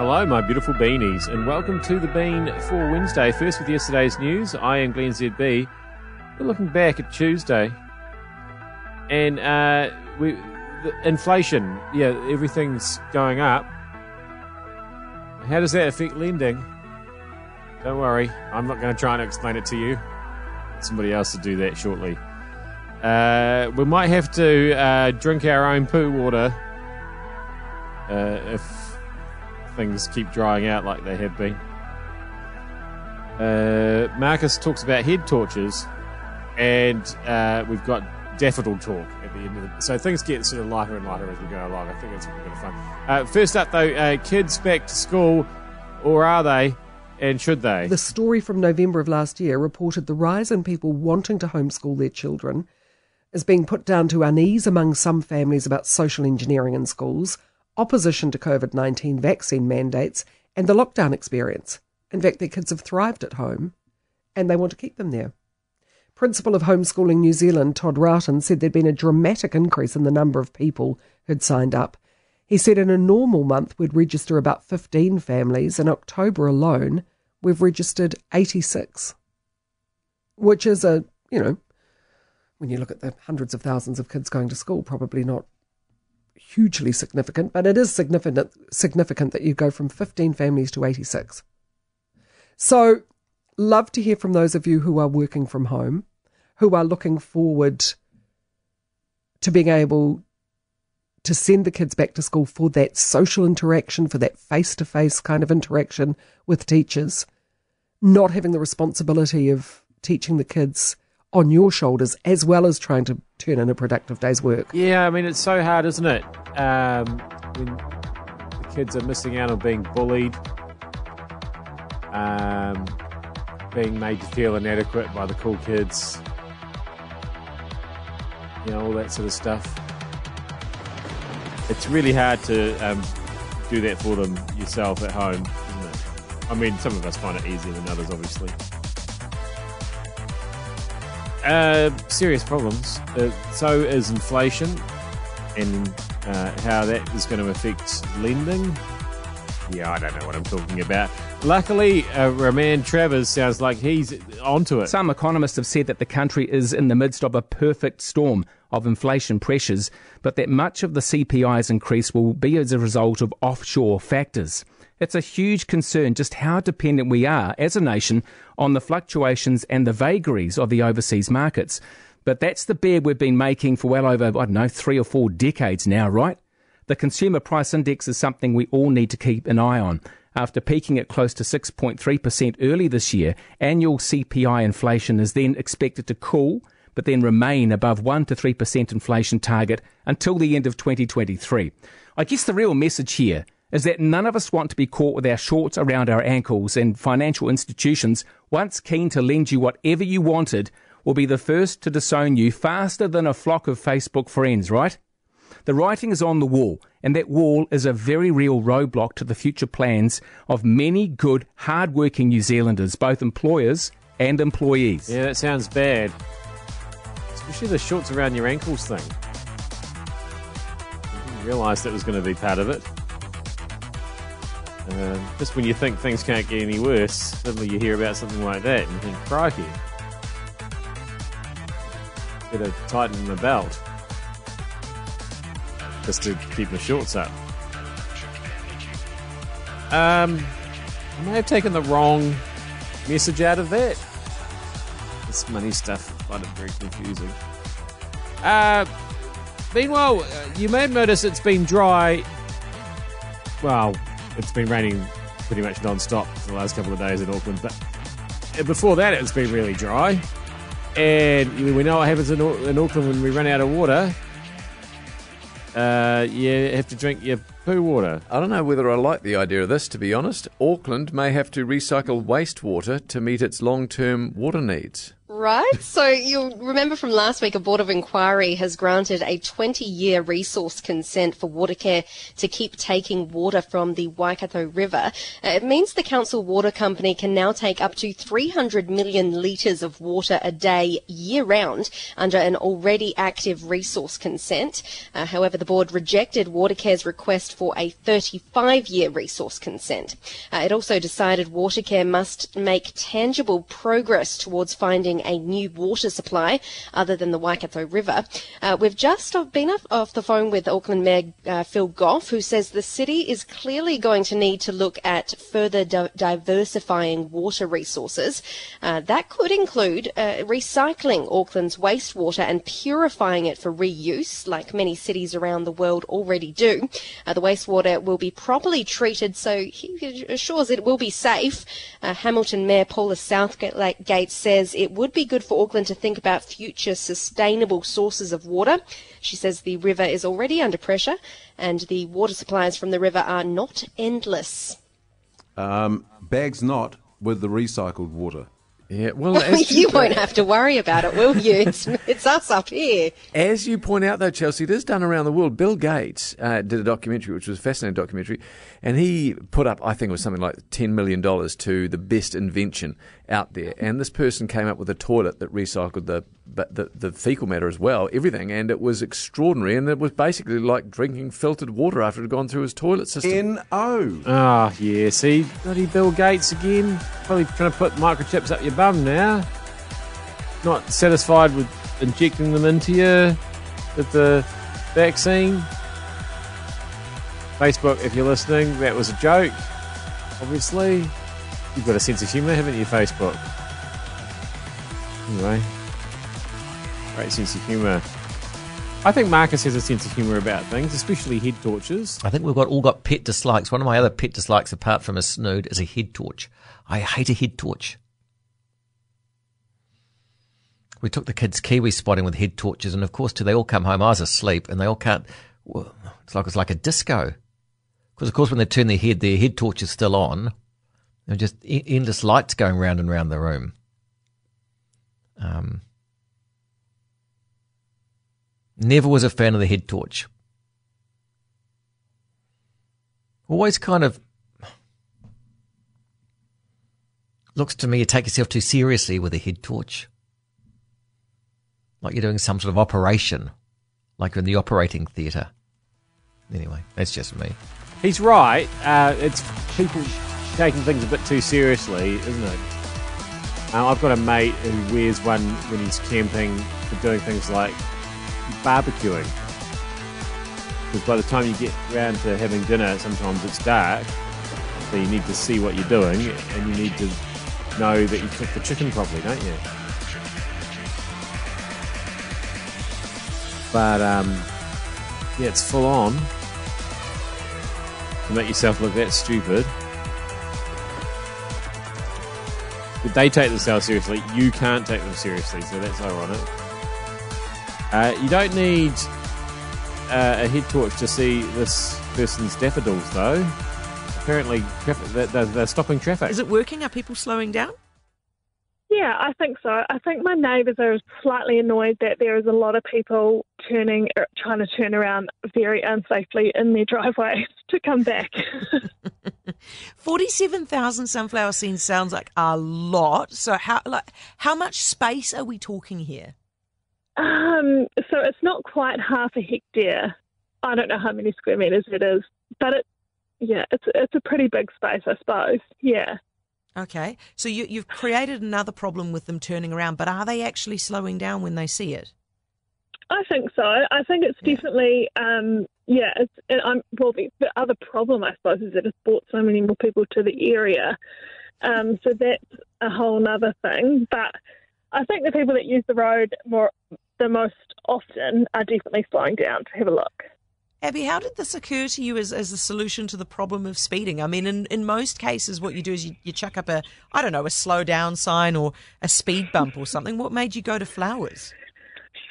Hello, my beautiful beanies, and welcome to the Bean for Wednesday. First with yesterday's news, I am Glenn ZB. We're looking back at Tuesday, and uh, we the inflation. Yeah, everything's going up. How does that affect lending? Don't worry, I'm not going to try and explain it to you. Somebody else will do that shortly. Uh, we might have to uh, drink our own poo water uh, if things keep drying out like they have been. Uh, Marcus talks about head torches, and uh, we've got daffodil talk at the end of it. So things get sort of lighter and lighter as we go along. I think it's a bit of fun. Uh, first up, though, uh, kids back to school, or are they? And should they? The story from November of last year reported the rise in people wanting to homeschool their children is being put down to unease among some families about social engineering in schools, opposition to COVID 19 vaccine mandates, and the lockdown experience. In fact, their kids have thrived at home and they want to keep them there. Principal of Homeschooling New Zealand, Todd Roughton, said there'd been a dramatic increase in the number of people who'd signed up. He said in a normal month we'd register about 15 families. In October alone, we've registered 86, which is a, you know, when you look at the hundreds of thousands of kids going to school, probably not hugely significant, but it is significant significant that you go from 15 families to 86. So, love to hear from those of you who are working from home, who are looking forward to being able to send the kids back to school for that social interaction, for that face to face kind of interaction with teachers, not having the responsibility of teaching the kids on your shoulders as well as trying to turn in a productive day's work. Yeah, I mean, it's so hard, isn't it? Um, when the kids are missing out on being bullied, um, being made to feel inadequate by the cool kids, you know, all that sort of stuff. It's really hard to um, do that for them yourself at home? I mean, some of us find it easier than others, obviously. Uh, serious problems. Uh, so is inflation, and uh, how that is going to affect lending. Yeah, I don't know what I'm talking about. Luckily, uh, Roman Travers sounds like he's onto it. Some economists have said that the country is in the midst of a perfect storm of inflation pressures, but that much of the CPI's increase will be as a result of offshore factors. It's a huge concern just how dependent we are as a nation on the fluctuations and the vagaries of the overseas markets. But that's the bed we've been making for well over, I don't know, three or four decades now, right? The consumer price index is something we all need to keep an eye on. After peaking at close to 6.3% early this year, annual CPI inflation is then expected to cool, but then remain above 1 to 3% inflation target until the end of 2023. I guess the real message here is that none of us want to be caught with our shorts around our ankles, and financial institutions, once keen to lend you whatever you wanted, will be the first to disown you faster than a flock of Facebook friends, right? The writing is on the wall, and that wall is a very real roadblock to the future plans of many good, hard-working New Zealanders, both employers and employees. Yeah, that sounds bad. Especially the shorts around your ankles thing. I didn't realise that was going to be part of it. Uh, just when you think things can't get any worse, suddenly you hear about something like that and you think, crikey. Better tighten the belt. Just to keep my shorts up. Um, I may have taken the wrong message out of that. This money stuff, I find it very confusing. Uh, meanwhile, uh, you may have noticed it's been dry. Well, it's been raining pretty much non-stop for the last couple of days in Auckland, but before that it's been really dry. And we know what happens in, in Auckland when we run out of water. Uh, you have to drink your poo water. I don't know whether I like the idea of this, to be honest. Auckland may have to recycle wastewater to meet its long term water needs. Right. So you'll remember from last week, a board of inquiry has granted a 20 year resource consent for Watercare to keep taking water from the Waikato River. Uh, it means the council water company can now take up to 300 million litres of water a day year round under an already active resource consent. Uh, however, the board rejected Watercare's request for a 35 year resource consent. Uh, it also decided Watercare must make tangible progress towards finding a new water supply other than the Waikato River. Uh, we've just been off the phone with Auckland Mayor uh, Phil Goff, who says the city is clearly going to need to look at further di- diversifying water resources. Uh, that could include uh, recycling Auckland's wastewater and purifying it for reuse, like many cities around the world already do. Uh, the wastewater will be properly treated, so he assures it will be safe. Uh, Hamilton Mayor Paula Southgate says it would be good for Auckland to think about future sustainable sources of water. She says the river is already under pressure and the water supplies from the river are not endless. Um, bags not with the recycled water. Yeah, well, you won't have to worry about it, will you? It's, it's us up here. As you point out, though, Chelsea, it is done around the world. Bill Gates uh, did a documentary, which was a fascinating documentary, and he put up, I think it was something like $10 million to the best invention out there. And this person came up with a toilet that recycled the, the, the fecal matter as well, everything, and it was extraordinary. And it was basically like drinking filtered water after it had gone through his toilet system. N-O. Ah, yeah, see, bloody Bill Gates again. Probably trying to put microchips up your bum now. Not satisfied with injecting them into you with the vaccine. Facebook, if you're listening, that was a joke, obviously. You've got a sense of humour, haven't you, Facebook? Anyway, great sense of humour. I think Marcus has a sense of humour about things, especially head torches. I think we've got all got pet dislikes. One of my other pet dislikes, apart from a snood, is a head torch. I hate a head torch. We took the kids kiwi spotting with head torches, and of course, till they all come home, I was asleep, and they all can't. It's like it's like a disco. Because of course, when they turn their head, their head torch is still on. Are just endless lights going round and round the room. Um, never was a fan of the head torch. Always kind of looks to me you take yourself too seriously with a head torch. Like you're doing some sort of operation, like you're in the operating theatre. Anyway, that's just me. He's right. Uh, it's people taking things a bit too seriously, isn't it? Uh, I've got a mate who wears one when he's camping for doing things like barbecuing. Because by the time you get around to having dinner, sometimes it's dark. So you need to see what you're doing and you need to know that you cook the chicken properly, don't you? But, um, yeah, it's full on to make yourself look that stupid. But they take themselves seriously. You can't take them seriously, so that's ironic. Uh, you don't need uh, a head torch to see this person's daffodils, though. Apparently, traffic, they're, they're stopping traffic. Is it working? Are people slowing down? Yeah, I think so. I think my neighbours are slightly annoyed that there is a lot of people turning, er, trying to turn around very unsafely in their driveway to come back. Forty-seven thousand sunflower seeds sounds like a lot. So how like how much space are we talking here? Um, so it's not quite half a hectare. I don't know how many square meters it is, but it, yeah, it's it's a pretty big space, I suppose. Yeah. Okay, so you, you've created another problem with them turning around, but are they actually slowing down when they see it? I think so. I think it's definitely, um, yeah. It's, it, I'm, well, the, the, other problem, I suppose, is that it's brought so many more people to the area. Um, so that's a whole other thing. But I think the people that use the road more the most often are definitely slowing down to have a look. Abby, how did this occur to you as, as a solution to the problem of speeding? I mean, in, in most cases, what you do is you, you chuck up a, I don't know, a slow down sign or a speed bump or something. What made you go to flowers?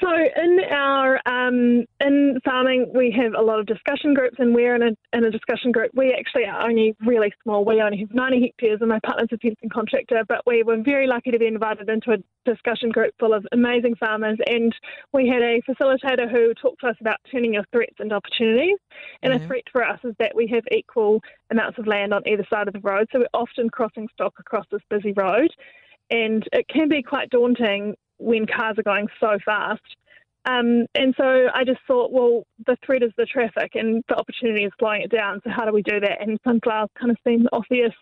So in our um, in in farming, we have a lot of discussion groups, and we're in a, in a discussion group. We actually are only really small. We only have 90 hectares, and my partner's a fencing contractor, but we were very lucky to be invited into a discussion group full of amazing farmers. And we had a facilitator who talked to us about turning your threats into opportunities. And a threat for us is that we have equal amounts of land on either side of the road, so we're often crossing stock across this busy road. And it can be quite daunting when cars are going so fast. Um, and so I just thought, well, the threat is the traffic and the opportunity is slowing it down. So how do we do that? And sunflowers kind of seemed the obvious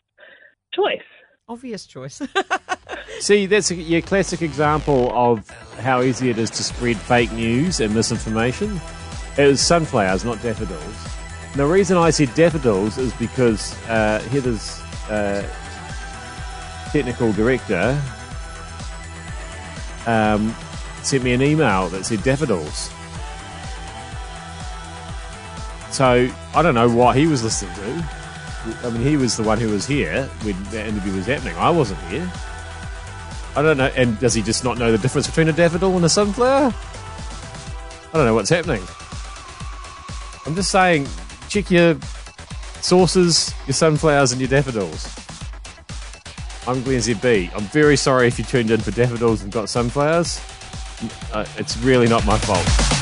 choice. Obvious choice. See, that's a, your classic example of how easy it is to spread fake news and misinformation. It was sunflowers, not daffodils. And the reason I said daffodils is because uh, Heather's uh, technical director um, sent me an email that said daffodils. So I don't know what he was listening to. I mean, he was the one who was here when that interview was happening. I wasn't here. I don't know. And does he just not know the difference between a daffodil and a sunflower? I don't know what's happening. I'm just saying, check your sources, your sunflowers, and your daffodils. I'm Glenn ZB. I'm very sorry if you tuned in for daffodils and got sunflowers. Uh, it's really not my fault.